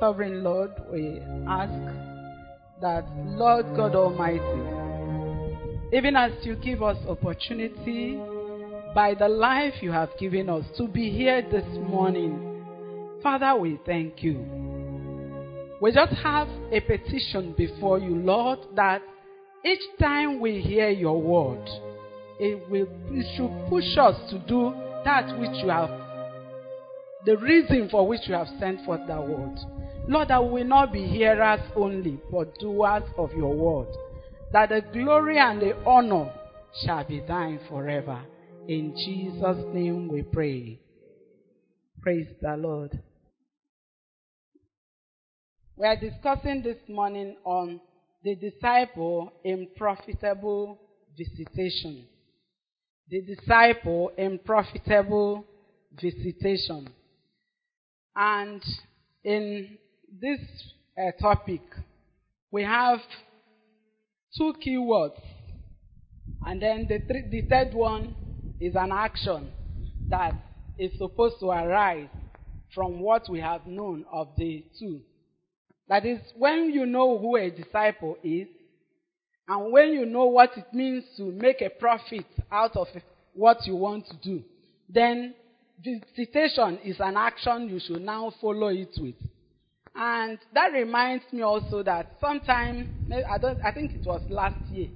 Sovereign Lord, we ask that, Lord God Almighty, even as you give us opportunity by the life you have given us to be here this morning, Father, we thank you. We just have a petition before you, Lord, that each time we hear your word, it will it should push us to do that which you have the reason for which you have sent forth that word. Lord, that we will not be hearers only, but doers of your word. That the glory and the honor shall be thine forever. In Jesus' name we pray. Praise the Lord. We are discussing this morning on the disciple in profitable visitation. The disciple in profitable visitation. And in this uh, topic, we have two keywords. And then the, th- the third one is an action that is supposed to arise from what we have known of the two. That is, when you know who a disciple is, and when you know what it means to make a profit out of what you want to do, then visitation is an action you should now follow it with. And that reminds me also that sometime, I, don't, I think it was last year,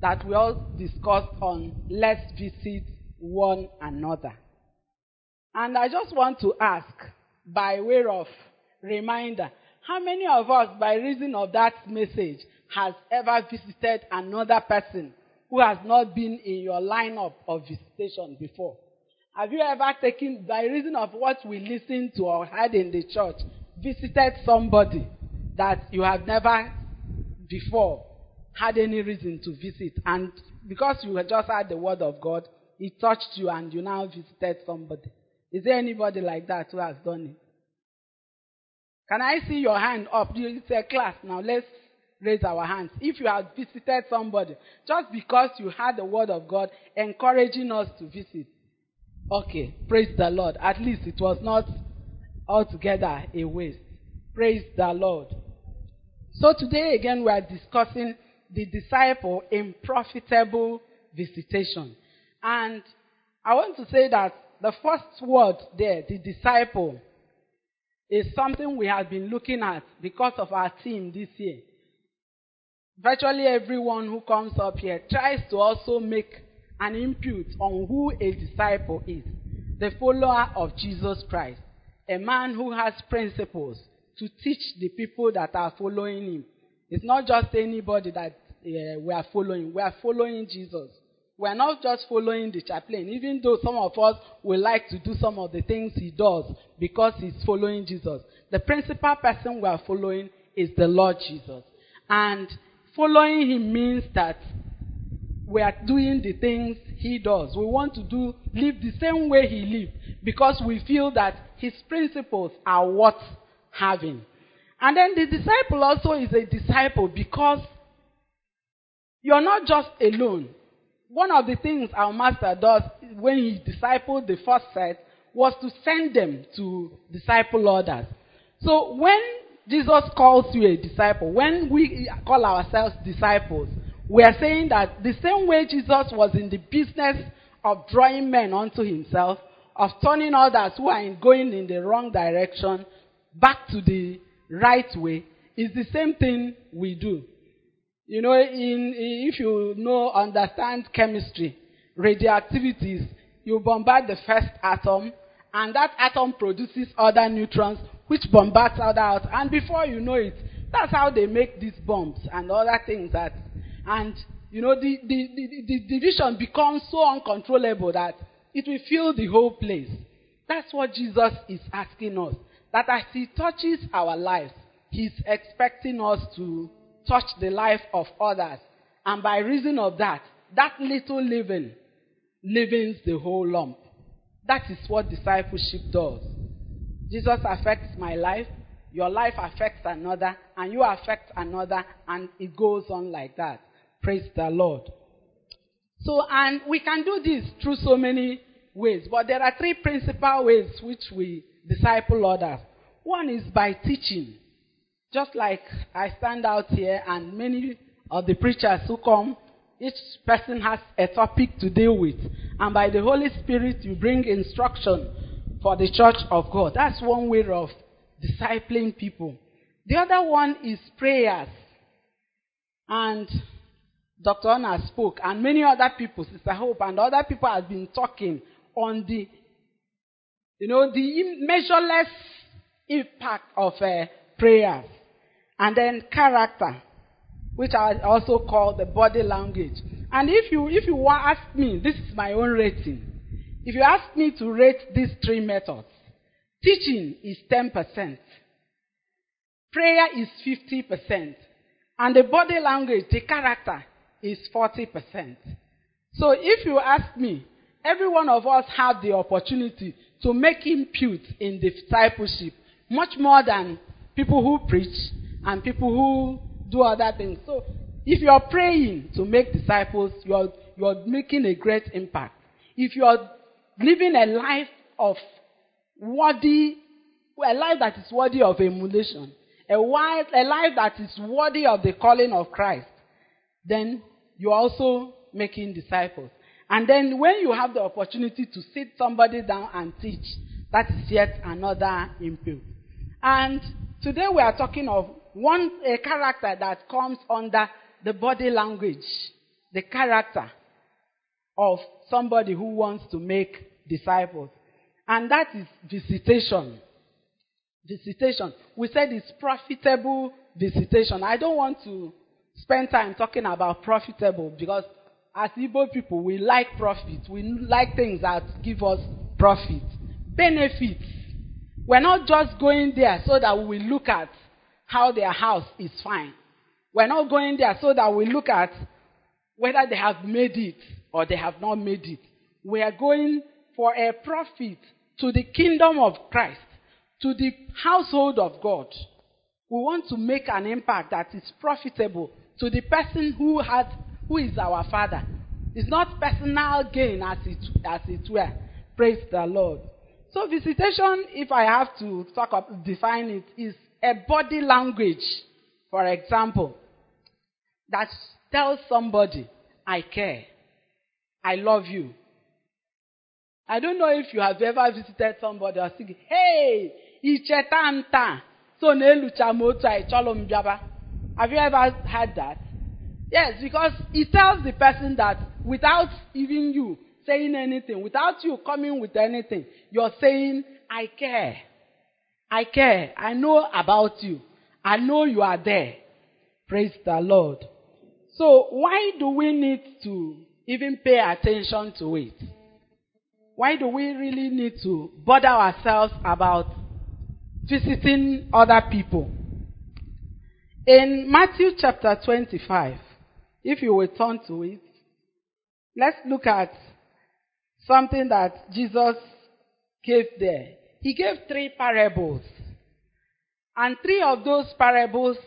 that we all discussed on let's visit one another. And I just want to ask, by way of reminder, how many of us, by reason of that message, has ever visited another person who has not been in your lineup of visitation before? Have you ever taken, by reason of what we listened to or heard in the church, visited somebody that you have never before had any reason to visit? And because you had just had the word of God, it touched you and you now visited somebody. Is there anybody like that who has done it? Can I see your hand up? It's a class. Now let's raise our hands. If you have visited somebody, just because you had the word of God encouraging us to visit. Okay, praise the Lord. At least it was not altogether a waste. Praise the Lord. So today again we are discussing the disciple in profitable visitation. And I want to say that the first word there, the disciple, is something we have been looking at because of our team this year. Virtually everyone who comes up here tries to also make an input on who a disciple is. The follower of Jesus Christ. A man who has principles to teach the people that are following him. It's not just anybody that uh, we are following. We are following Jesus. We are not just following the chaplain, even though some of us would like to do some of the things he does because he's following Jesus. The principal person we are following is the Lord Jesus. And following him means that we are doing the things he does. We want to do live the same way he lived because we feel that his principles are worth having. And then the disciple also is a disciple because you're not just alone. One of the things our master does when he discipled the first set was to send them to disciple others. So when Jesus calls you a disciple, when we call ourselves disciples, we are saying that the same way Jesus was in the business of drawing men unto himself, of turning others who are in going in the wrong direction back to the right way, is the same thing we do. You know, in, if you know, understand chemistry, radioactivities, you bombard the first atom, and that atom produces other neutrons, which bombards other atoms. And before you know it, that's how they make these bombs and other things that, and you know, the, the, the, the division becomes so uncontrollable that it will fill the whole place. That's what Jesus is asking us. That as He touches our lives, He's expecting us to touch the life of others. And by reason of that, that little living leavens the whole lump. That is what discipleship does. Jesus affects my life, your life affects another, and you affect another, and it goes on like that. Praise the Lord. So, and we can do this through so many ways, but there are three principal ways which we disciple others. One is by teaching. Just like I stand out here and many of the preachers who come, each person has a topic to deal with. And by the Holy Spirit, you bring instruction for the church of God. That's one way of discipling people. The other one is prayers. And Dr. Anna spoke, and many other people, Sister Hope, and other people have been talking on the, you know, the measureless impact of uh, prayers. And then character, which I also call the body language. And if you, if you ask me, this is my own rating. If you ask me to rate these three methods, teaching is 10%, prayer is 50%, and the body language, the character, is 40%. So if you ask me, every one of us have the opportunity to make input in discipleship much more than people who preach and people who do other things. So if you're praying to make disciples, you're, you're making a great impact. If you're living a life of worthy, a life that is worthy of emulation, a, a life that is worthy of the calling of Christ, then you're also making disciples. And then when you have the opportunity to sit somebody down and teach, that is yet another input. And today we are talking of one a character that comes under the body language, the character of somebody who wants to make disciples. And that is visitation. Visitation. We said it's profitable visitation. I don't want to spend time talking about profitable because as Igbo people, we like profit. We like things that give us profit. Benefits. We're not just going there so that we look at how their house is fine. We're not going there so that we look at whether they have made it or they have not made it. We are going for a profit to the kingdom of Christ, to the household of God. We want to make an impact that is profitable to the person who had who is our father. It's not personal gain as it as it were. Praise the Lord. So visitation, if I have to talk of, define it, is a body language, for example, that tells somebody, I care. I love you. I don't know if you have ever visited somebody or saying, hey, ichetanta, so nelucha moto I Have you ever heard that? Yes, because it tells the person that without even you saying anything, without you coming with anything, you're saying, I care. I care. I know about you. I know you are there. Praise the Lord. So, why do we need to even pay attention to it? Why do we really need to bother ourselves about visiting other people? In Matthew chapter 25, if you will turn to it, let's look at something that Jesus gave there. He gave three parables. And three of those parables,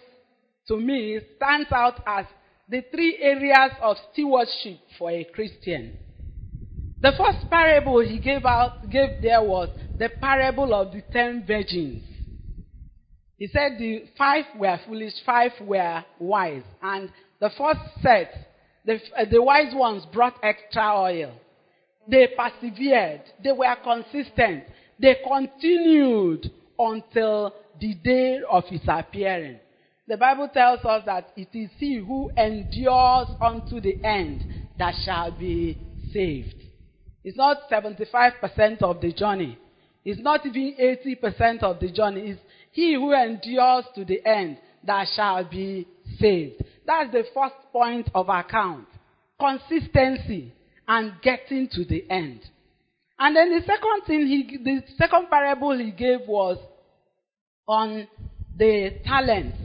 to me, stands out as the three areas of stewardship for a Christian. The first parable he gave out gave there was the parable of the ten virgins. He said the five were foolish, five were wise, and the first set, the, uh, the wise ones brought extra oil. They persevered. They were consistent. They continued until the day of his appearing. The Bible tells us that it is he who endures unto the end that shall be saved. It's not 75% of the journey. It's not even 80% of the journey. It's he who endures to the end that shall be saved. That's the first point of account. Consistency and getting to the end. And then the second thing he, the second parable he gave was on the talents.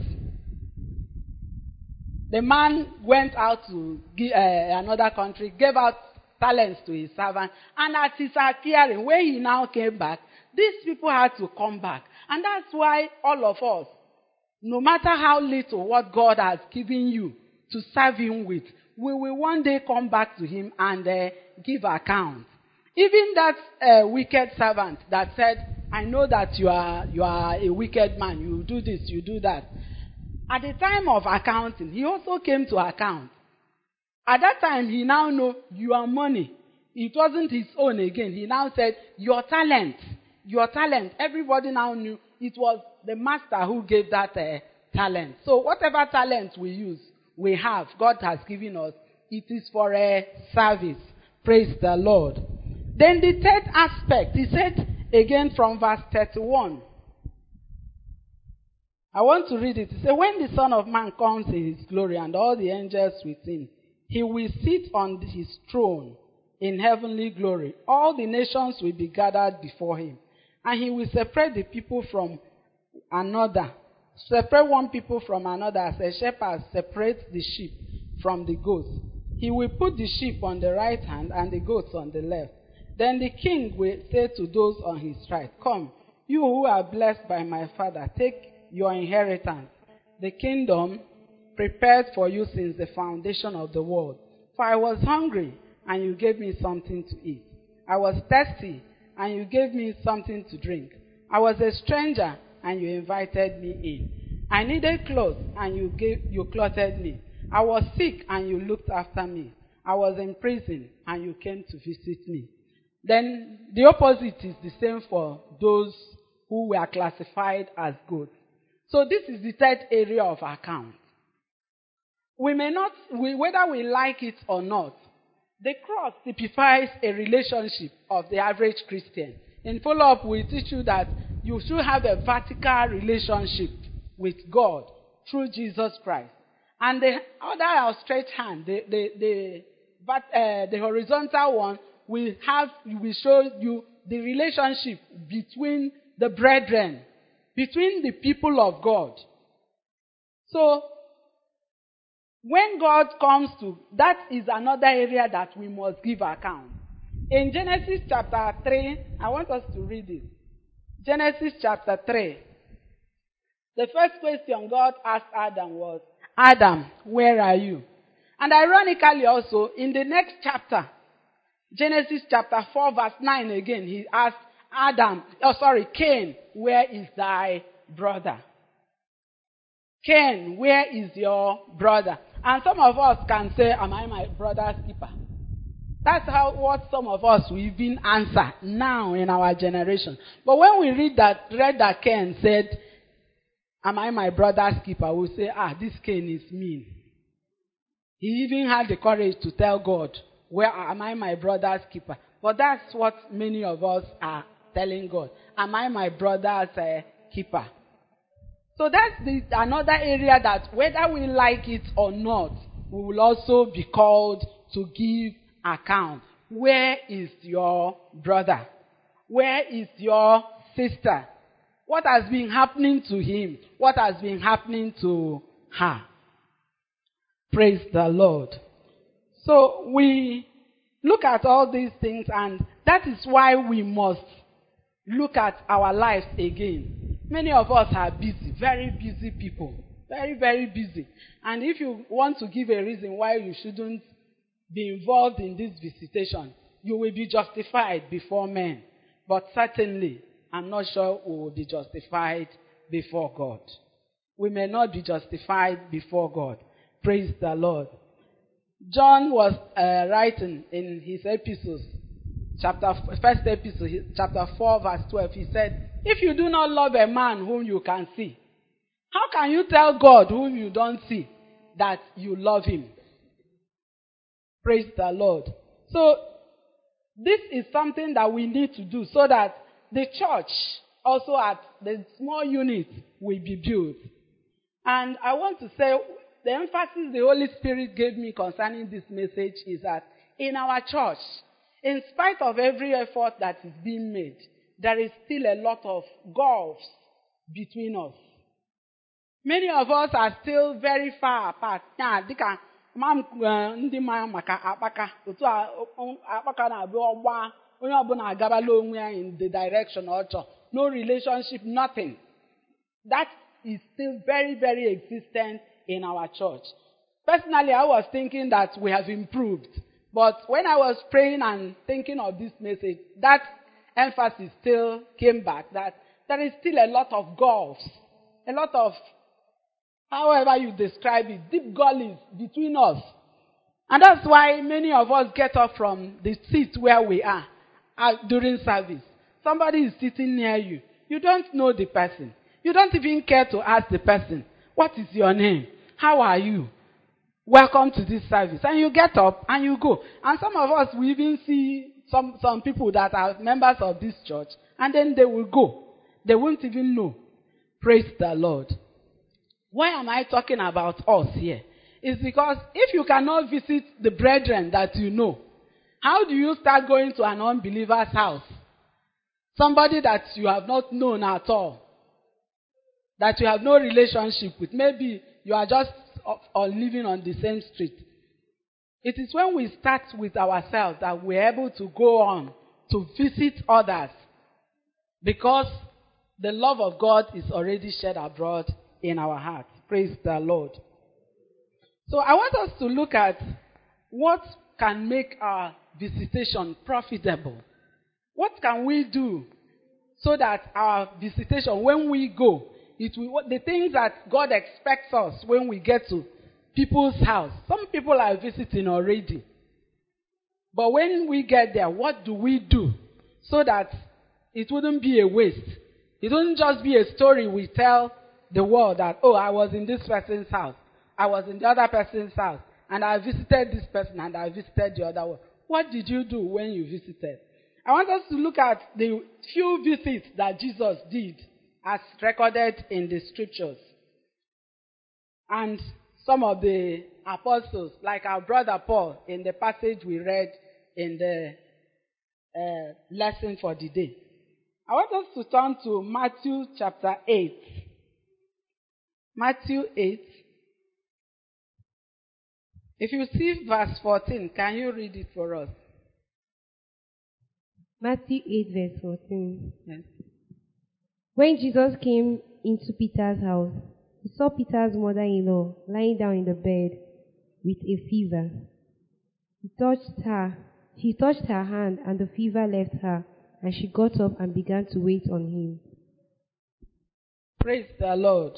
The man went out to uh, another country, gave out talents to his servant, and at his appearing, when he now came back, these people had to come back. And that's why all of us, no matter how little what God has given you to serve Him with, we will one day come back to Him and uh, give account. Even that uh, wicked servant that said, I know that you are, you are a wicked man, you do this, you do that. At the time of accounting, he also came to account. At that time, he now know your money. It wasn't his own again. He now said, your talent, your talent. Everybody now knew it was the master who gave that uh, talent. So whatever talent we use, we have, God has given us, it is for a service. Praise the Lord. Then the third aspect, he said again from verse 31. I want to read it. He said, When the Son of Man comes in his glory and all the angels with him, he will sit on his throne in heavenly glory. All the nations will be gathered before him. And he will separate the people from another. Separate one people from another as a shepherd separates the sheep from the goats. He will put the sheep on the right hand and the goats on the left. Then the king will say to those on his right, Come, you who are blessed by my father, take your inheritance, the kingdom prepared for you since the foundation of the world. For I was hungry, and you gave me something to eat. I was thirsty, and you gave me something to drink. I was a stranger, and you invited me in. I needed clothes, and you gave you clothed me. I was sick, and you looked after me. I was in prison, and you came to visit me. Then the opposite is the same for those who were classified as good. So this is the third area of account. We may not, we, whether we like it or not, the cross typifies a relationship of the average Christian. In follow up, we teach you that you should have a vertical relationship with God through Jesus Christ. And the other outstretched hand, the, the, the, but, uh, the horizontal one, will have, will show you the relationship between the brethren, between the people of God. So, when God comes to, that is another area that we must give account. In Genesis chapter 3, I want us to read it. Genesis chapter 3. The first question God asked Adam was, Adam, where are you? And ironically also, in the next chapter, Genesis chapter 4 verse 9 again, he asked Adam, oh sorry, Cain, where is thy brother? Cain, where is your brother? And some of us can say, Am I my brother's keeper? That's how what some of us we've been answered now in our generation. But when we read that read that Cain said, Am I my brother's keeper? We'll say, Ah, this Cain is mean. He even had the courage to tell God, Where am I my brother's keeper? But that's what many of us are telling God. Am I my brother's uh, keeper? So that's the, another area that whether we like it or not, we will also be called to give account. Where is your brother? Where is your sister? What has been happening to him? What has been happening to her? Praise the Lord. So we look at all these things and that is why we must look at our lives again. Many of us are busy, very busy people. Very, very busy. And if you want to give a reason why you shouldn't be involved in this visitation, you will be justified before men. But certainly, I'm not sure we will be justified before God. We may not be justified before God. Praise the Lord. John was uh, writing in his epistles, chapter first epistle, chapter four, verse twelve. He said, "If you do not love a man whom you can see, how can you tell God whom you don't see that you love him?" Praise the Lord. So this is something that we need to do so that the church also at the small unit will be built. And I want to say the emphasis the Holy Spirit gave me concerning this message is that in our church, in spite of every effort that is being made, there is still a lot of gulfs between us. Many of us are still very far apart. Ya dịka m eh, ndị maka akpaka otu akpaka na-abịa ọgba onye ọbụla agabala onwe in the direction ọ no relationship nothing that is still very very existent in our church personally i was thinking that we have improved but when i was praying and thinking of this message that emphasis still came back that there is still a lot of gulfs a lot of However, you describe it, deep gullies between us. And that's why many of us get up from the seat where we are uh, during service. Somebody is sitting near you. You don't know the person. You don't even care to ask the person, What is your name? How are you? Welcome to this service. And you get up and you go. And some of us, we even see some, some people that are members of this church, and then they will go. They won't even know. Praise the Lord. Why am I talking about us here? It's because if you cannot visit the brethren that you know, how do you start going to an unbeliever's house? Somebody that you have not known at all. That you have no relationship with. Maybe you are just living on the same street. It is when we start with ourselves that we're able to go on to visit others because the love of God is already shed abroad in our hearts. Praise the Lord. So I want us to look at what can make our visitation profitable. What can we do so that our visitation, when we go, it will, the things that God expects us when we get to people's house. Some people are visiting already. But when we get there, what do we do so that it wouldn't be a waste? It wouldn't just be a story we tell the world that, oh, I was in this person's house. I was in the other person's house. And I visited this person and I visited the other one. What did you do when you visited? I want us to look at the few visits that Jesus did as recorded in the scriptures. And some of the apostles, like our brother Paul in the passage we read in the uh, lesson for the day. I want us to turn to Matthew chapter 8. Matthew 8. If you see verse 14, can you read it for us? Matthew 8, verse 14. Yes. When Jesus came into Peter's house, he saw Peter's mother in law lying down in the bed with a fever. He touched her. He touched her hand, and the fever left her, and she got up and began to wait on him. Praise the Lord.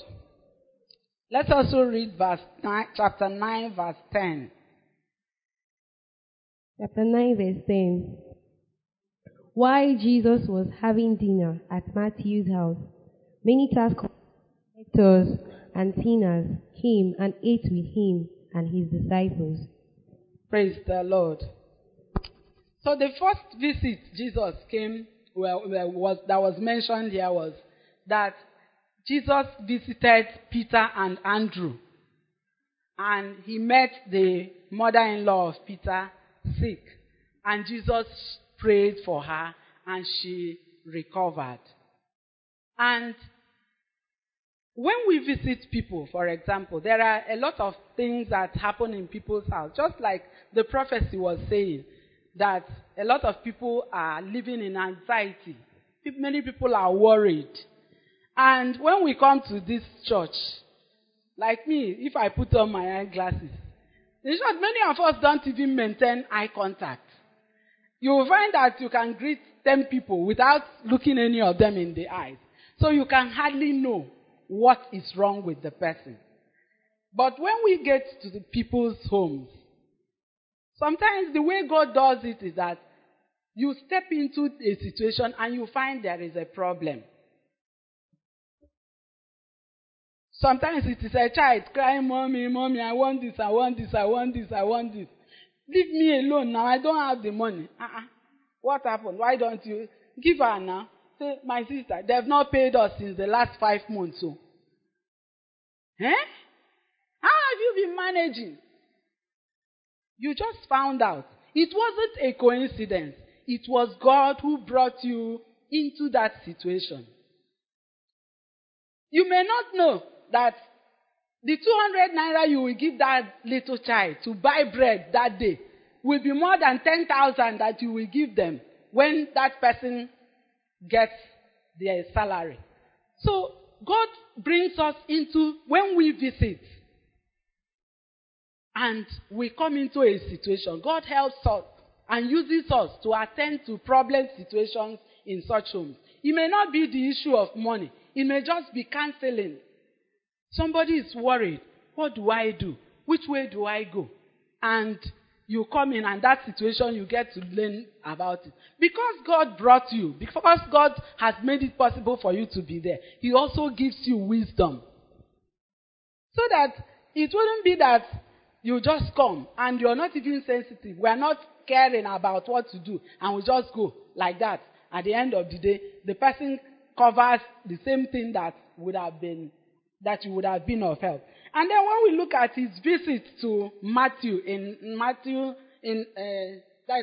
Let's also read verse 9, chapter 9, verse 10. Chapter 9, verse 10. While Jesus was having dinner at Matthew's house, many tax collectors and sinners came and ate with him and his disciples. Praise the Lord. So the first visit Jesus came well, was that was mentioned here was that Jesus visited Peter and Andrew, and he met the mother-in-law of Peter sick, and Jesus prayed for her and she recovered. And when we visit people, for example, there are a lot of things that happen in people's house. Just like the prophecy was saying, that a lot of people are living in anxiety. Many people are worried. And when we come to this church, like me, if I put on my eyeglasses, in short, many of us don't even maintain eye contact you will find that you can greet 10 people without looking any of them in the eyes. So you can hardly know what is wrong with the person. But when we get to the people's homes, sometimes the way God does it is that you step into a situation and you find there is a problem. Sometimes it is a child crying, Mommy, Mommy, I want this, I want this, I want this, I want this. Leave me alone now. I don't have the money. Uh-uh. What happened? Why don't you give her now? Say, my sister, they have not paid us since the last five months. So, eh? How have you been managing? You just found out. It wasn't a coincidence. It was God who brought you into that situation. You may not know that the 200 naira you will give that little child to buy bread that day will be more than 10,000 that you will give them when that person gets their salary. So God brings us into when we visit and we come into a situation. God helps us and uses us to attend to problem situations in such homes. It may not be the issue of money. It may just be counseling Somebody is worried. What do I do? Which way do I go? And you come in and that situation you get to learn about it. Because God brought you, because God has made it possible for you to be there, He also gives you wisdom. So that it wouldn't be that you just come and you're not even sensitive. We are not caring about what to do and we just go like that. At the end of the day, the person covers the same thing that would have been that you would have been of help. And then when we look at his visit to Matthew in Matthew in uh,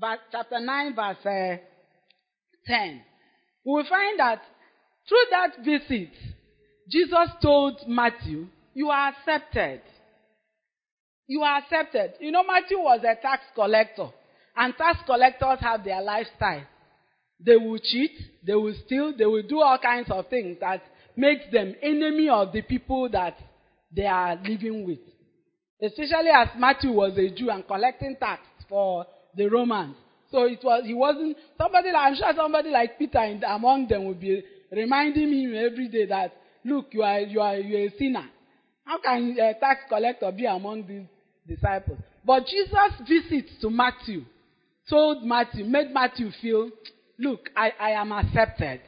verse, chapter 9 verse uh, 10, we will find that through that visit, Jesus told Matthew, you are accepted. You are accepted. You know, Matthew was a tax collector, and tax collectors have their lifestyle. They will cheat, they will steal, they will do all kinds of things that makes them enemy of the people that they are living with. Especially as Matthew was a Jew and collecting tax for the Romans. So it was he wasn't somebody like I'm sure somebody like Peter in, among them would be reminding him every day that look you are you are you are a sinner. How can a tax collector be among these disciples? But Jesus' visit to Matthew told Matthew, made Matthew feel, look, I, I am accepted.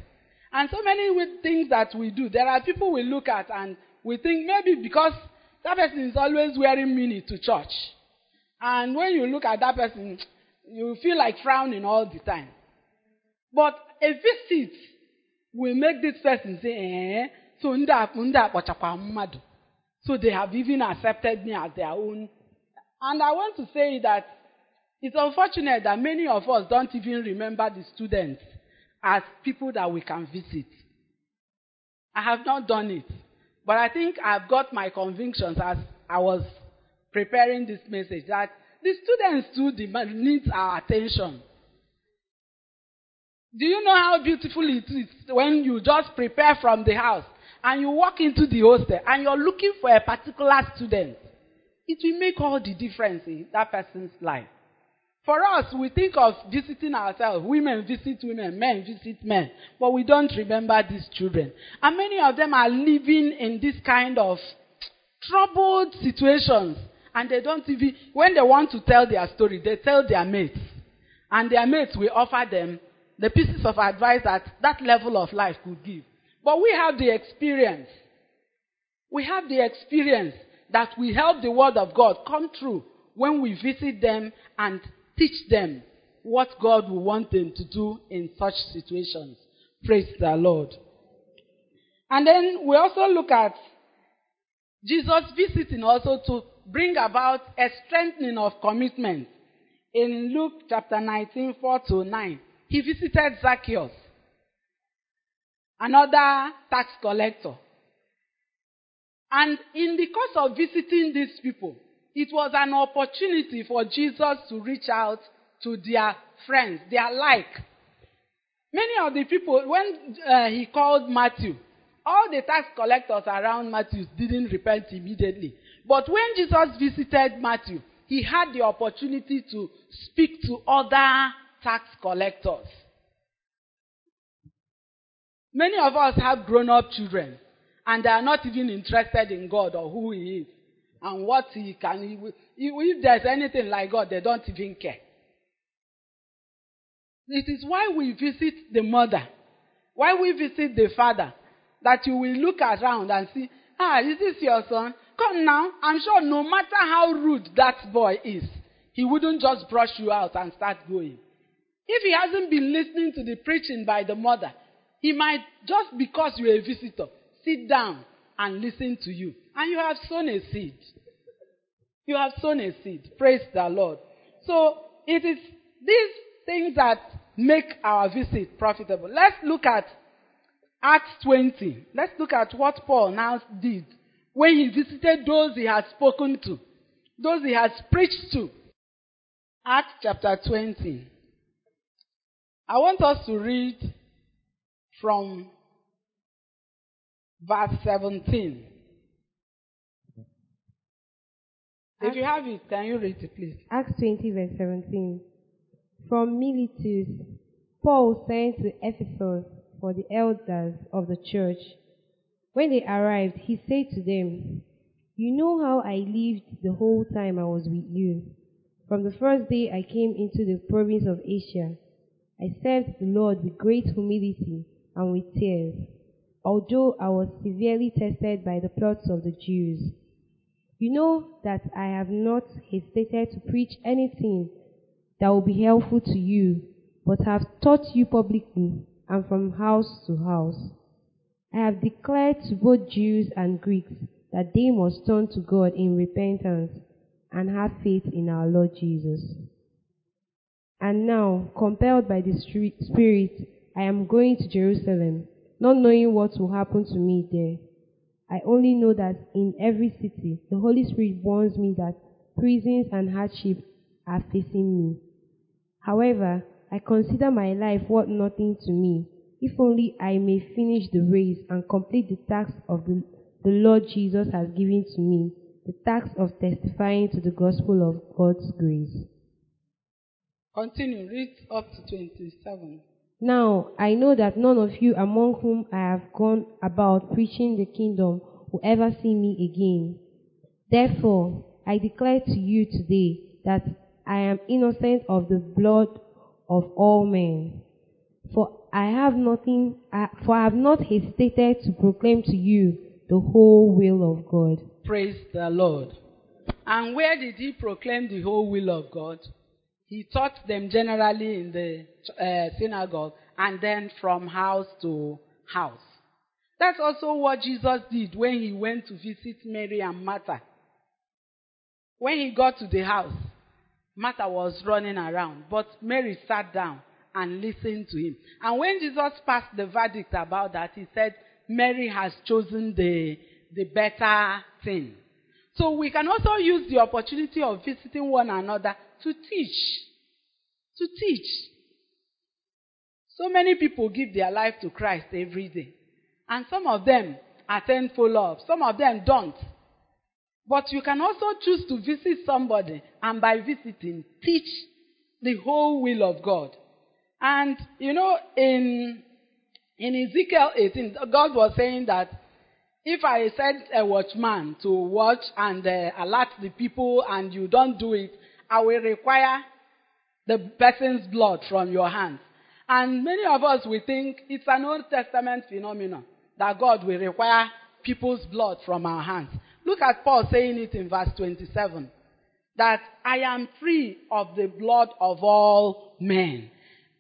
And so many things that we do, there are people we look at and we think maybe because that person is always wearing mini to church. And when you look at that person, you feel like frowning all the time. But a visit will make this person say, eh, so So they have even accepted me as their own. And I want to say that it's unfortunate that many of us don't even remember the students as people that we can visit. I have not done it. But I think I've got my convictions as I was preparing this message that the students too demand, need our attention. Do you know how beautiful it is when you just prepare from the house and you walk into the hostel and you're looking for a particular student? It will make all the difference in that person's life. For us, we think of visiting ourselves. Women visit women, men visit men. But we don't remember these children. And many of them are living in this kind of troubled situations. And they don't even, when they want to tell their story, they tell their mates. And their mates will offer them the pieces of advice that that level of life could give. But we have the experience. We have the experience that we help the word of God come true when we visit them and teach them what God will want them to do in such situations. Praise the Lord. And then we also look at Jesus visiting also to bring about a strengthening of commitment. In Luke chapter 19, 4 to 9, he visited Zacchaeus, another tax collector. And in the course of visiting these people, it was an opportunity for Jesus to reach out to their friends, their like. Many of the people, when uh, he called Matthew, all the tax collectors around Matthew didn't repent immediately. But when Jesus visited Matthew, he had the opportunity to speak to other tax collectors. Many of us have grown up children, and they are not even interested in God or who He is and what he can. If there's anything like God, they don't even care. It is why we visit the mother, why we visit the father, that you will look around and see, ah, is this your son? Come now. I'm sure no matter how rude that boy is, he wouldn't just brush you out and start going. If he hasn't been listening to the preaching by the mother, he might, just because you're a visitor, sit down and listen to you. And you have sown a seed. You have sown a seed. Praise the Lord. So it is these things that make our visit profitable. Let's look at Acts 20. Let's look at what Paul now did when he visited those he had spoken to, those he had preached to. Acts chapter 20. I want us to read from verse 17. If you have it, can you read it, please? Acts 20, verse 17. From Miletus, Paul sent to Ephesus for the elders of the church When they arrived, he said to them, You know how I lived the whole time I was with you. From the first day I came into the province of Asia, I served the Lord with great humility and with tears, although I was severely tested by the plots of the Jews. You know that I have not hesitated to preach anything that will be helpful to you, but have taught you publicly and from house to house. I have declared to both Jews and Greeks that they must turn to God in repentance and have faith in our Lord Jesus. And now, compelled by the Spirit, I am going to Jerusalem, not knowing what will happen to me there. I only know that in every city, the Holy Spirit warns me that prisons and hardships are facing me. However, I consider my life worth nothing to me, if only I may finish the race and complete the task of the, the Lord Jesus has given to me, the task of testifying to the gospel of God's grace. Continue, read up to 27. Now I know that none of you among whom I have gone about preaching the kingdom will ever see me again. Therefore, I declare to you today that I am innocent of the blood of all men. For I have nothing, for I have not hesitated to proclaim to you the whole will of God. Praise the Lord. And where did he proclaim the whole will of God? He taught them generally in the uh, synagogue and then from house to house. That's also what Jesus did when he went to visit Mary and Martha. When he got to the house, Martha was running around, but Mary sat down and listened to him. And when Jesus passed the verdict about that, he said, Mary has chosen the, the better thing. So we can also use the opportunity of visiting one another to teach. To teach. So many people give their life to Christ every day. And some of them attend follow up, some of them don't. But you can also choose to visit somebody and by visiting, teach the whole will of God. And, you know, in, in Ezekiel 18, God was saying that if I send a watchman to watch and uh, alert the people and you don't do it, I will require the person's blood from your hands. And many of us will think it's an Old Testament phenomenon that God will require people's blood from our hands. Look at Paul saying it in verse 27 that I am free of the blood of all men.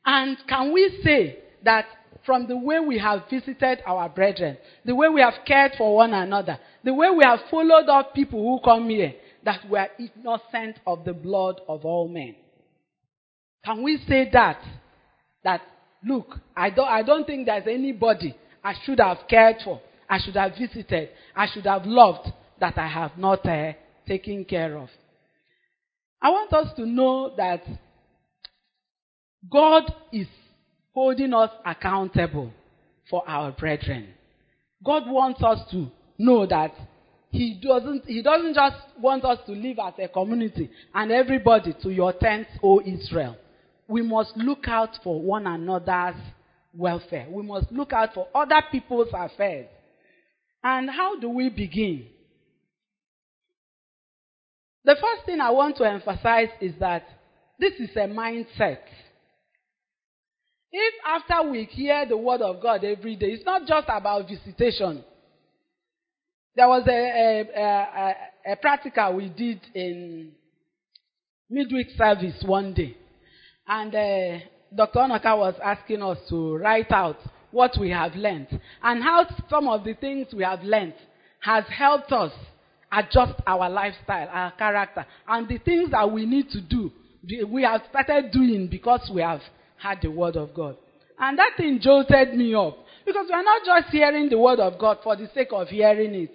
And can we say that from the way we have visited our brethren, the way we have cared for one another, the way we have followed up people who come here, that we are innocent of the blood of all men? Can we say that? That, look, I don't, I don't think there's anybody I should have cared for, I should have visited, I should have loved that I have not uh, taken care of. I want us to know that God is holding us accountable for our brethren. God wants us to know that he doesn't, he doesn't just want us to live as a community and everybody to your tents, O Israel. We must look out for one another's welfare. We must look out for other people's affairs. And how do we begin? The first thing I want to emphasize is that this is a mindset. If after we hear the word of God every day, it's not just about visitation. There was a, a, a, a practical we did in midweek service one day. And uh, Dr. Onaka was asking us to write out what we have learned and how some of the things we have learned has helped us adjust our lifestyle, our character, and the things that we need to do, we have started doing because we have had the word of God. And that thing jolted me up because we are not just hearing the word of God for the sake of hearing it.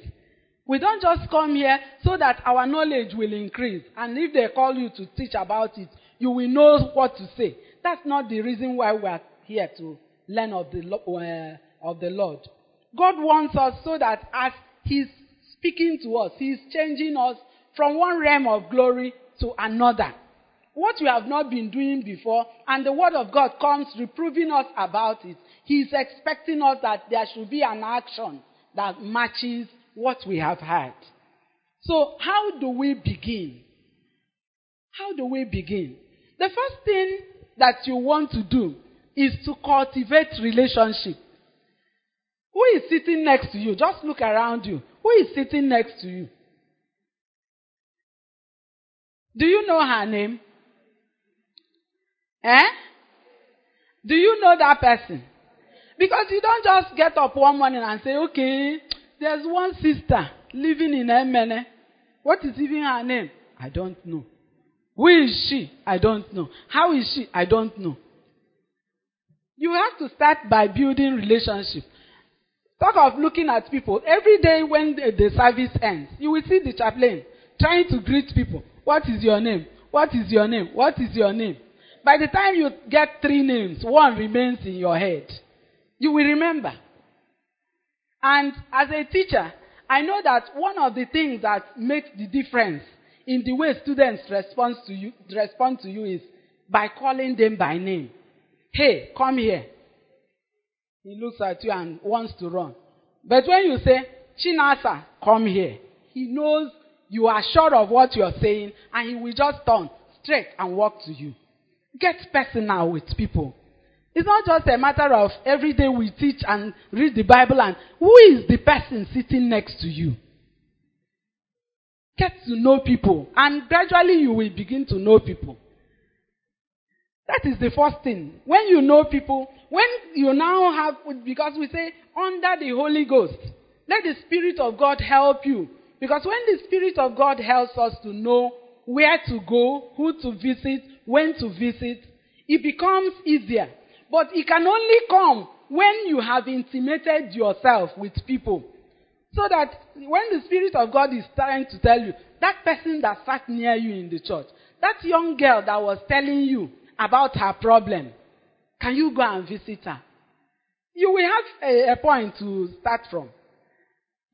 We don't just come here so that our knowledge will increase. And if they call you to teach about it, you will know what to say. That's not the reason why we are here to learn of the, uh, of the Lord. God wants us so that as He's speaking to us. He's changing us from one realm of glory to another. What we have not been doing before, and the Word of God comes reproving us about it. He's expecting us that there should be an action that matches what we have had. So, how do we begin? How do we begin? The first thing that you want to do is to cultivate relationship. Who is sitting next to you? Just look around you. Who is sitting next to you? Do you know her name? Eh? Do you know that person? Because you don't just get up one morning and say, okay, there's one sister living in Emene. What is even her name? I don't know. Who is she? I don't know. How is she? I don't know. You have to start by building relationship. Talk of looking at people. Every day when the, the service ends, you will see the chaplain trying to greet people. What is your name? What is your name? What is your name? By the time you get three names, one remains in your head. You will remember. And as a teacher, I know that one of the things that makes the difference in the way students respond to you, respond to you is by calling them by name. Hey, come here. He looks at you and wants to run. But when you say, Chinasa, come here, he knows you are sure of what you are saying and he will just turn straight and walk to you. Get personal with people. It's not just a matter of every day we teach and read the Bible and who is the person sitting next to you? Get to know people and gradually you will begin to know people. That is the first thing. When you know people, when you now have, because we say under the Holy Ghost, let the Spirit of God help you. Because when the Spirit of God helps us to know where to go, who to visit, when to visit, it becomes easier. But it can only come when you have intimated yourself with people. So that when the Spirit of God is trying to tell you, that person that sat near you in the church, that young girl that was telling you about her problem, can you go and visit her? You will have a, a point to start from.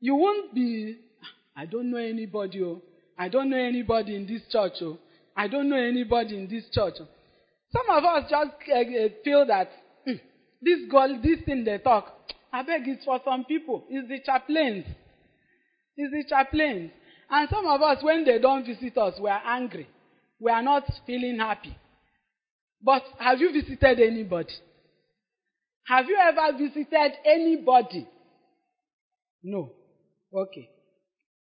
You won't be, ah, I don't know anybody, oh. I don't know anybody in this church, oh. I don't know anybody in this church. Oh. Some of us just uh, feel that hmm, this girl, this thing they talk, I beg it's for some people. It's the chaplains. It's the chaplains. And some of us, when they don't visit us, we are angry. We are not feeling happy. But have you visited anybody? Have you ever visited anybody? No. Okay.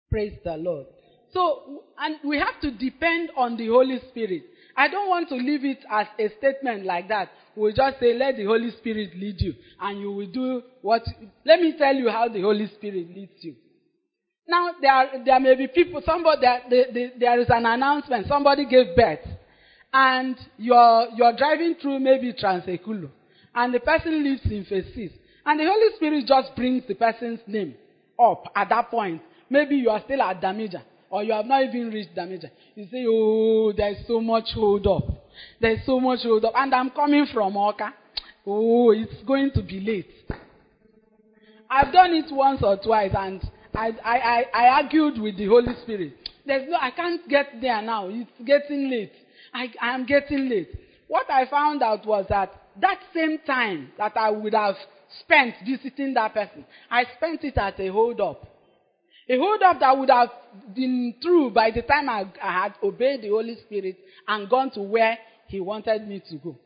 Praise the Lord. So, and we have to depend on the Holy Spirit. I don't want to leave it as a statement like that. We'll just say, let the Holy Spirit lead you, and you will do what. Let me tell you how the Holy Spirit leads you. Now, there, are, there may be people, somebody, there, there is an announcement, somebody gave birth, and you're, you're driving through maybe Trans-Ekulu, and the person lives in phase 6, and the Holy Spirit just brings the person's name up at that point. Maybe you are still at Damija, or you have not even reached Damija. You say, Oh, there's so much hold up. There's so much hold up. And I'm coming from Awka. Oh, it's going to be late. I've done it once or twice, and I, I, I, I argued with the Holy Spirit. There's no, I can't get there now. It's getting late. I, I am getting late. What I found out was that that same time that I would have spent visiting that person, I spent it at a hold up. A hold up that would have been true by the time I, I had obeyed the Holy Spirit and gone to where He wanted me to go.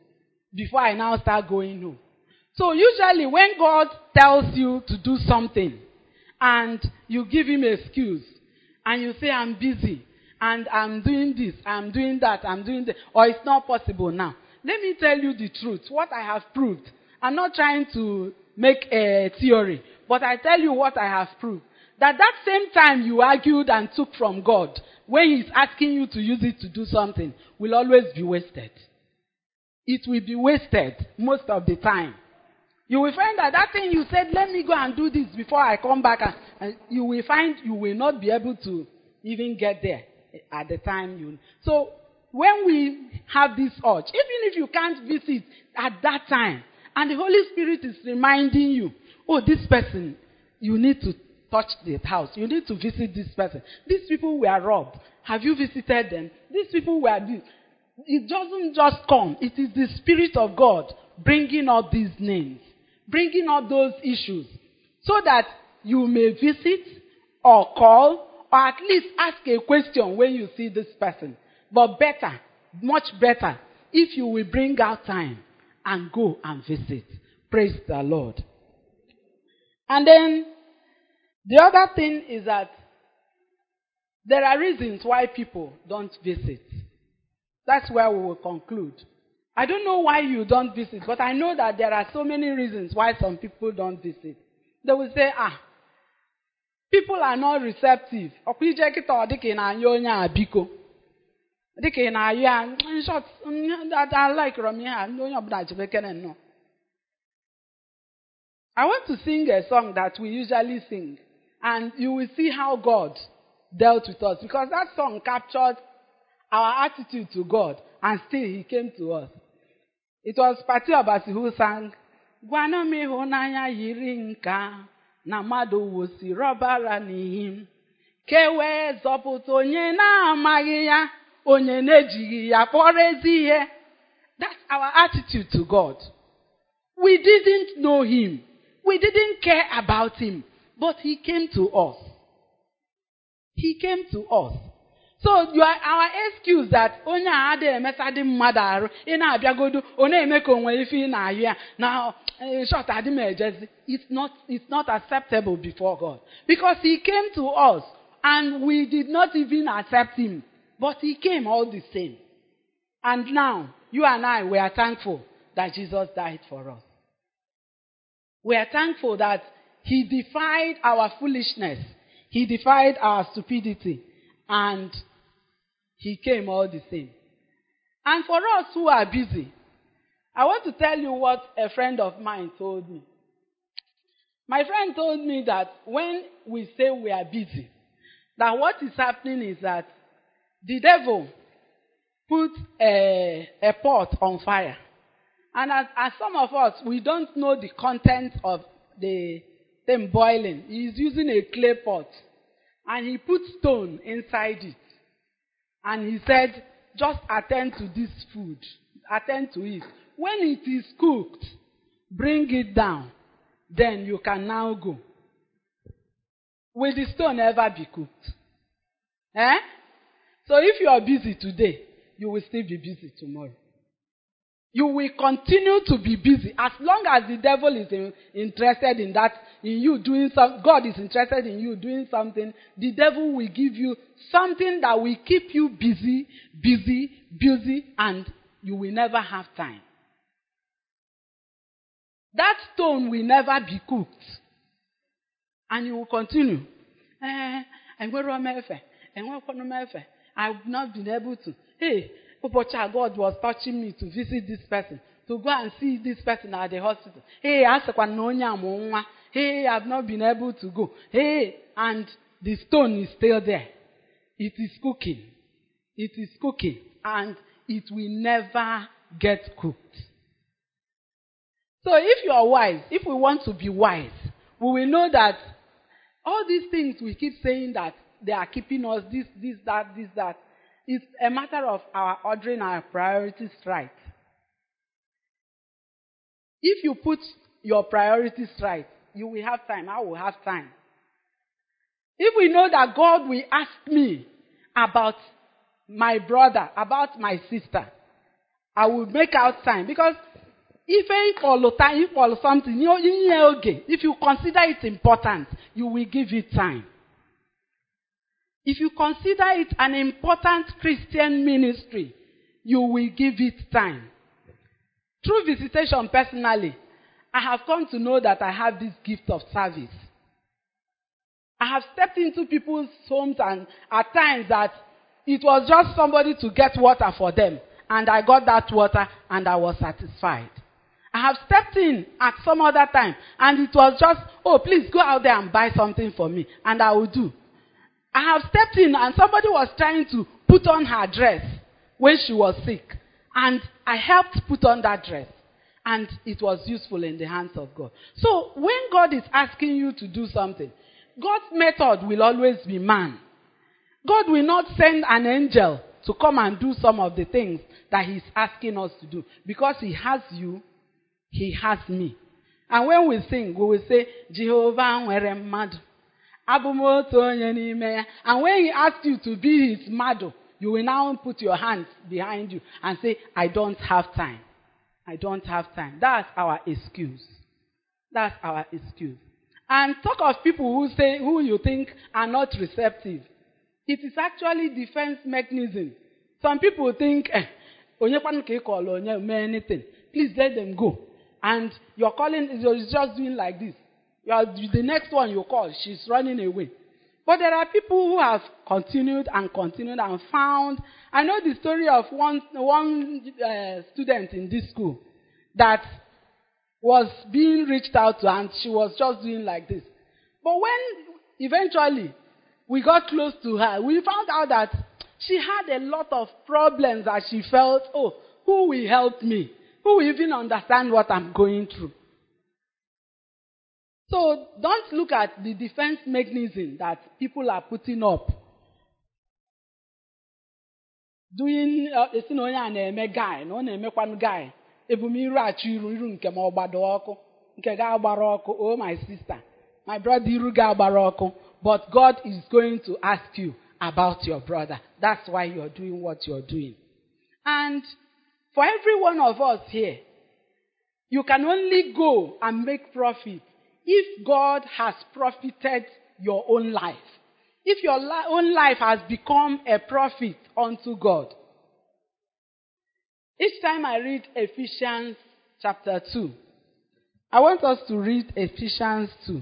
Before I now start going home. So usually when God tells you to do something and you give him an excuse and you say, I'm busy and I'm doing this, I'm doing that, I'm doing that, or it's not possible now. Let me tell you the truth, what I have proved. I'm not trying to make a theory, but I tell you what I have proved. That that same time you argued and took from God, when He's asking you to use it to do something, will always be wasted. It will be wasted most of the time. You will find that that thing you said, let me go and do this before I come back, and, and you will find you will not be able to even get there at the time you. So when we have this urge, even if you can't visit at that time, and the Holy Spirit is reminding you, oh, this person, you need to touch the house. You need to visit this person. These people were robbed. Have you visited them? These people were. It doesn't just come. It is the Spirit of God bringing up these names, bringing up those issues, so that you may visit or call or at least ask a question when you see this person. But better, much better, if you will bring out time and go and visit. Praise the Lord. And then the other thing is that there are reasons why people don't visit. That's where we will conclude. I don't know why you don't visit, but I know that there are so many reasons why some people don't visit. They will say, ah, people are not receptive. Dịka ị na-ayọ ya, I like m ihe a, ndị onye ọbụla jebe kene nnọọ. I want to sing a song that we usually sing, and you will see how God dealt with us because that song captured our attitude to God, and still He came to us. It was Pati Obasi who sang, Gwana m ịhụnanya yiri nka na mmadụ wosiri ọbara n'ihi m ka wee zọpụta onye na-amaghị ya onye na-ejighị ya kpọrọ ezi ihe. That's our attitude to God. We didn't know Him. We didn't care about Him. But He came to us. He came to us. So you are, our excuse that onye a adịghị emesa dị mmadụ arụ ị na-abịagodo ọ na-eme ka onwe ife ị na-ayụ ya. Na eh, short adị m ejezi it's not it's not acceptable before God. Because he came to us and we did not even accept him. But he came all the same. And now you and I we are thankful that Jesus died for us. We are thankful that he defied our foolishness he defied our stupidity and he came all the same. And for us who are busy, I want to tell you what a friend of mine told me. My friend told me that when we say we are busy, that what is happening is that the devil put a, a pot on fire. And as, as some of us, we don't know the content of the thing boiling. He's using a clay pot. And he put stone inside it. And he said, just attend to this food. Attend to it. When it is cooked, bring it down. Then you can now go. Will the stone ever be cooked? Eh? So if you are busy today, you will still be busy tomorrow. You will continue to be busy as long as the devil is in, interested in that, in you doing something. God is interested in you doing something. The devil will give you something that will keep you busy, busy, busy, and you will never have time. That stone will never be cooked. And you will continue. Eh, enwero m efe, enwekwanụ efe. I've not been able to. Hey, ụbọchị God was touching me to visit this person, to go and see this person at the hospital. Hey, a sịkwa na onye amụ nwa. Hey, I've not been able to go. Hey, and the stone is still there. It is cooking. It is cooking. And it will never get cooked. So if you are wise, if we want to be wise, we will know that all these things we keep saying that they are keeping us this, this, that, this, that. It's a matter of our ordering our priorities right. If you put your priorities right, you will have time. I will have time. If we know that God will ask me about my brother, about my sister, I will make out time. Because if follow time, follow something. If you consider it important, you will give it time. If you consider it an important Christian ministry, you will give it time. Through visitation personally, I have come to know that I have this gift of service. I have stepped into people's homes and at times that it was just somebody to get water for them. And I got that water and I was satisfied. I have stepped in at some other time and it was just, oh, please go out there and buy something for me. And I will do. I have stepped in and somebody was trying to put on her dress when she was sick. And I helped put on that dress. And it was useful in the hands of God. So when God is asking you to do something, God's method will always be man. God will not send an angel to come and do some of the things that He's asking us to do. Because He has you, He has me. And when we sing, we will say, Jehovah nwere mmadụ. Otu onye n'ime ya. And when he asks you to be his mmadụ, you will now put your hands behind you and say, I don't have time. I don't have time. That's our excuse. That's our excuse. And talk of people who say, who you think are not receptive. It is actually defense mechanism. Some people think, eh, onye kwanu ka ị kọọrọ onye mee anything. Please let them go. And you're calling, you're just doing like this. You are, the next one you call, she's running away. But there are people who have continued and continued and found. I know the story of one, one uh, student in this school that was being reached out to and she was just doing like this. But when eventually we got close to her, we found out that she had a lot of problems that she felt, oh, who will help me? Who will even understand what I'm going through? So don't look at the defense mechanism that people are putting up. Doing, uh, esi na onye a na-eme guy, na ọ na-emekwanụ guy. Ebumiru achọ iru iru nke ma ọ gbado ọkụ, nke ga-agbara ọkụ, oh my sister, my brother iru ga-agbara ọkụ. But God is going to ask you about your brother. That's why you're doing what you're doing. And for every one of us here, you can only go and make profit if God has profited your own life. If your li- own life has become a profit unto God. Each time I read Ephesians chapter 2, I want us to read Ephesians 2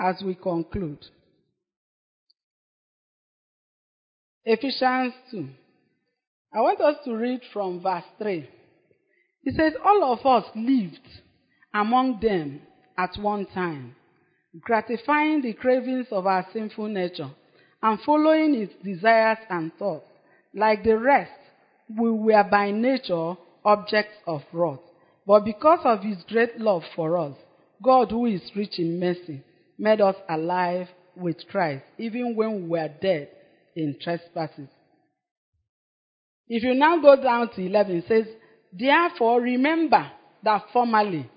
as we conclude. Ephesians 2. I want us to read from verse 3. It says, All of us lived among them at one time, gratifying the cravings of our sinful nature and following its desires and thoughts. Like the rest, we were by nature objects of wrath. But because of his great love for us, God, who is rich in mercy, made us alive with Christ, even when we were dead in trespasses. If you now go down to 11, it says, Therefore, remember that formerly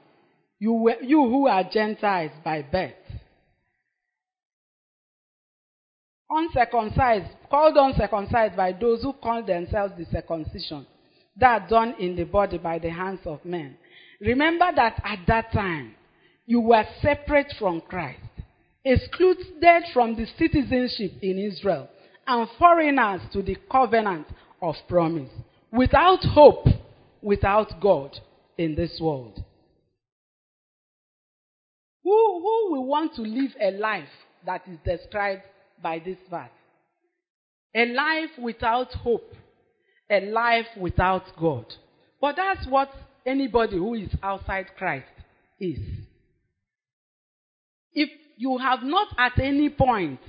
you, were, you who are Gentiles by birth, uncircumcised, called uncircumcised by those who call themselves the circumcision, that are done in the body by the hands of men. Remember that at that time you were separate from Christ, excluded from the citizenship in Israel, and foreigners to the covenant of promise, without hope, without God in this world. Who, who will want to live a life that is described by this verse? A life without hope, a life without God. But that's what anybody who is outside Christ is. If you have not at any point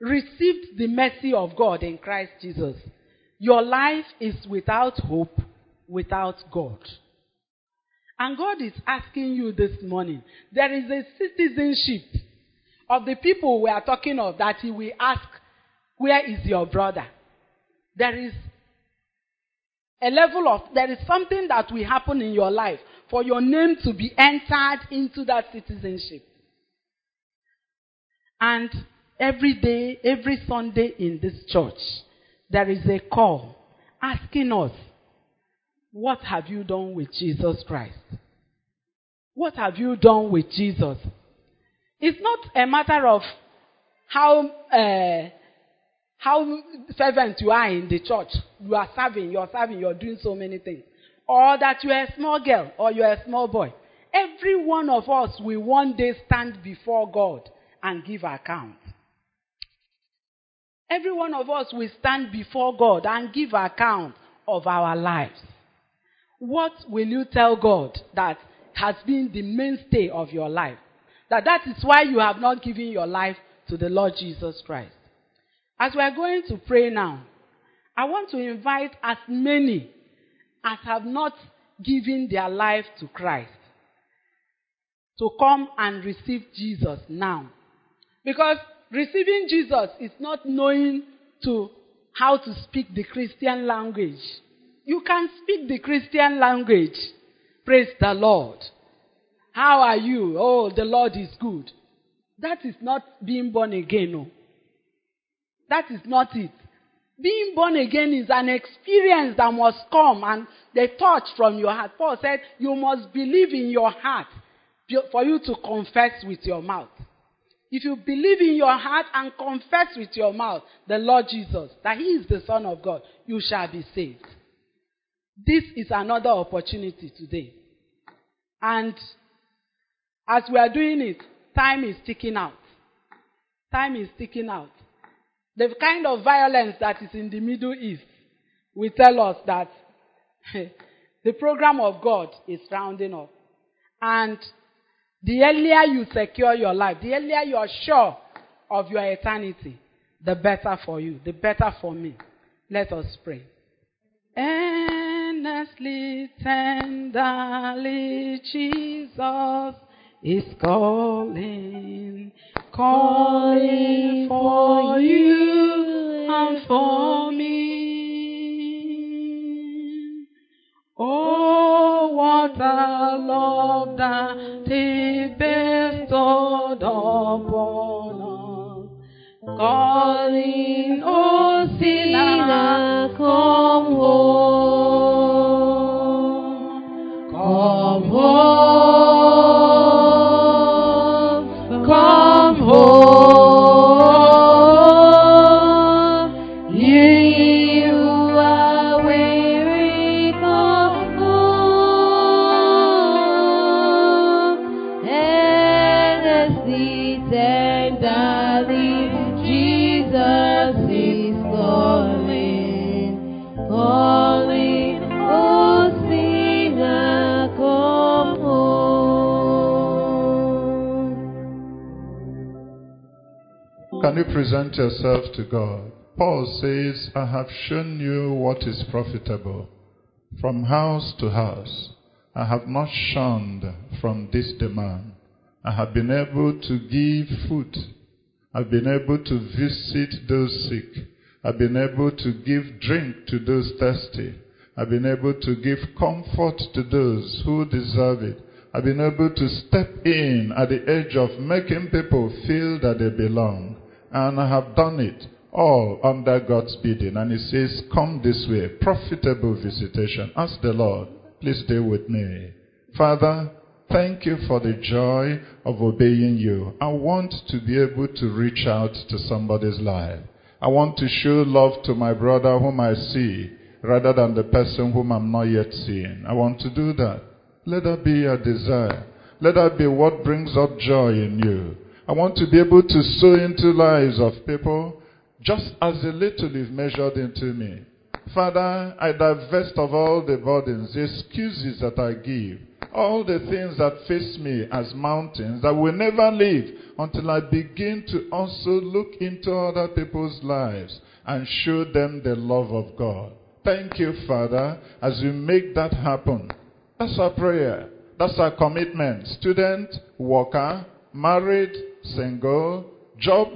received the mercy of God in Christ Jesus, your life is without hope, without God. And God is asking you this morning, there is a citizenship of the people we are talking of that He will ask, Where is your brother? There is a level of, there is something that will happen in your life for your name to be entered into that citizenship. And every day, every Sunday in this church, there is a call asking us, What have you done with Jesus Christ? What have you done with Jesus? It's not a matter of how uh, how fervent you are in the church. You are serving, you are serving, you are doing so many things. Or that you are a small girl or you are a small boy. Every one of us will one day stand before God and give account. Every one of us will stand before God and give account of our lives. What will you tell God that has been the mainstay of your life? That that is why you have not given your life to the Lord Jesus Christ. As we are going to pray now, I want to invite as many as have not given their life to Christ to come and receive Jesus now. Because receiving Jesus is not knowing to how to speak the Christian language. You can speak the Christian language. Praise the Lord. How are you? Oh, the Lord is good. That is not being born again. No. That is not it. Being born again is an experience that must come and the touch from your heart. Paul said, You must believe in your heart for you to confess with your mouth. If you believe in your heart and confess with your mouth the Lord Jesus, that He is the Son of God, you shall be saved. This is another opportunity today. And as we are doing it, time is ticking out. Time is ticking out. The kind of violence that is in the Middle East will tell us that the program of God is rounding up. And the earlier you secure your life, the earlier you are sure of your eternity, the better for you, the better for me. Let us pray. Eh, Earnestly, tenderly, Jesus is calling, calling for you and for me. Oh, what a love that He bestowed upon us, calling, oh sinner, come Can you present yourself to God? Paul says, I have shown you what is profitable. From house to house, I have not shunned from this demand. I have been able to give food. I've been able to visit those sick. I've been able to give drink to those thirsty. I've been able to give comfort to those who deserve it. I've been able to step in at the edge of making people feel that they belong. And I have done it all under God's bidding. And he says, come this way. Profitable visitation. Ask the Lord, please stay with me. Father, thank you for the joy of obeying you. I want to be able to reach out to somebody's life. I want to show love to my brother whom I see rather than the person whom I'm not yet seeing. I want to do that. Let that be a desire. Let that be what brings up joy in you. I want to be able to sow into lives of people just as a little is measured into me. Father, I divest of all the burdens, the excuses that I give, all the things that face me as mountains that will never leave until I begin to also look into other people's lives and show them the love of God. Thank you, Father, as you make that happen. That's our prayer. That's our commitment. Student, worker, married, single, job,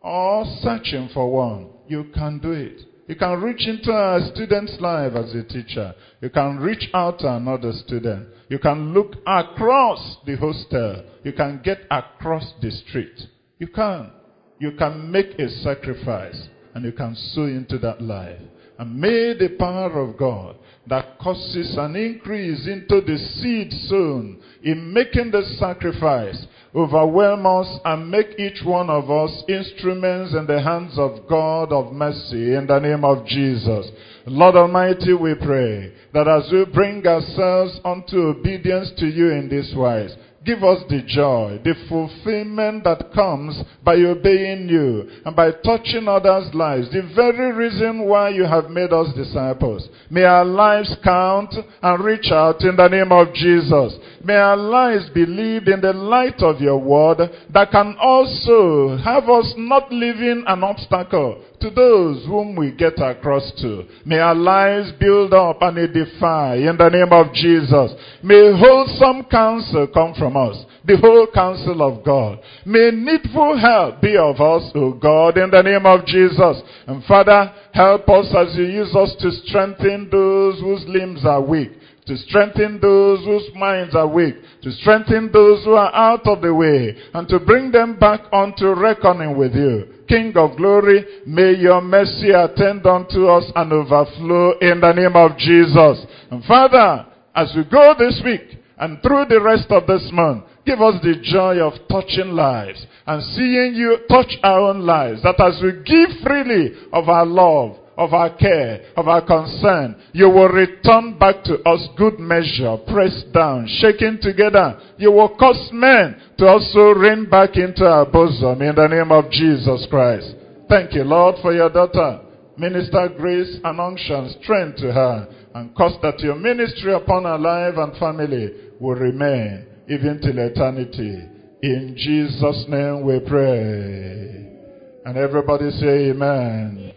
or searching for one. You can do it. You can reach into a student's life as a teacher. You can reach out to another student. You can look across the hostel. You can get across the street. You can. You can make a sacrifice and you can sow into that life. And may the power of God that causes an increase into the seed sown in making the sacrifice overwhelm us and make each one of us instruments in the hands of God of mercy in the name of Jesus. Lord Almighty, we pray that as we bring ourselves unto obedience to you in this wise, Give us the joy, the fulfillment that comes by obeying you and by touching others' lives. The very reason why you have made us disciples. May our lives count and reach out in the name of Jesus. May our lives be lived in the light of your word that can also have us not living an obstacle to those whom we get across to. May our lives build up and edify in the name of Jesus. May wholesome counsel come from us, the whole counsel of God. May needful help be of us, O God, in the name of Jesus. And Father, help us as you use us to strengthen those whose limbs are weak to strengthen those whose minds are weak, to strengthen those who are out of the way, and to bring them back unto reckoning with you. King of glory, may your mercy attend unto us and overflow in the name of Jesus. And Father, as we go this week and through the rest of this month, give us the joy of touching lives and seeing you touch our own lives. That as we give freely of our love, of our care, of our concern, you will return back to us good measure, pressed down, shaken together. You will cause men to also rain back into our bosom in the name of Jesus Christ. Thank you, Lord, for your daughter. Minister grace and unction, strength to her, and cause that your ministry upon her life and family will remain even till eternity. In Jesus' name we pray. And everybody say amen.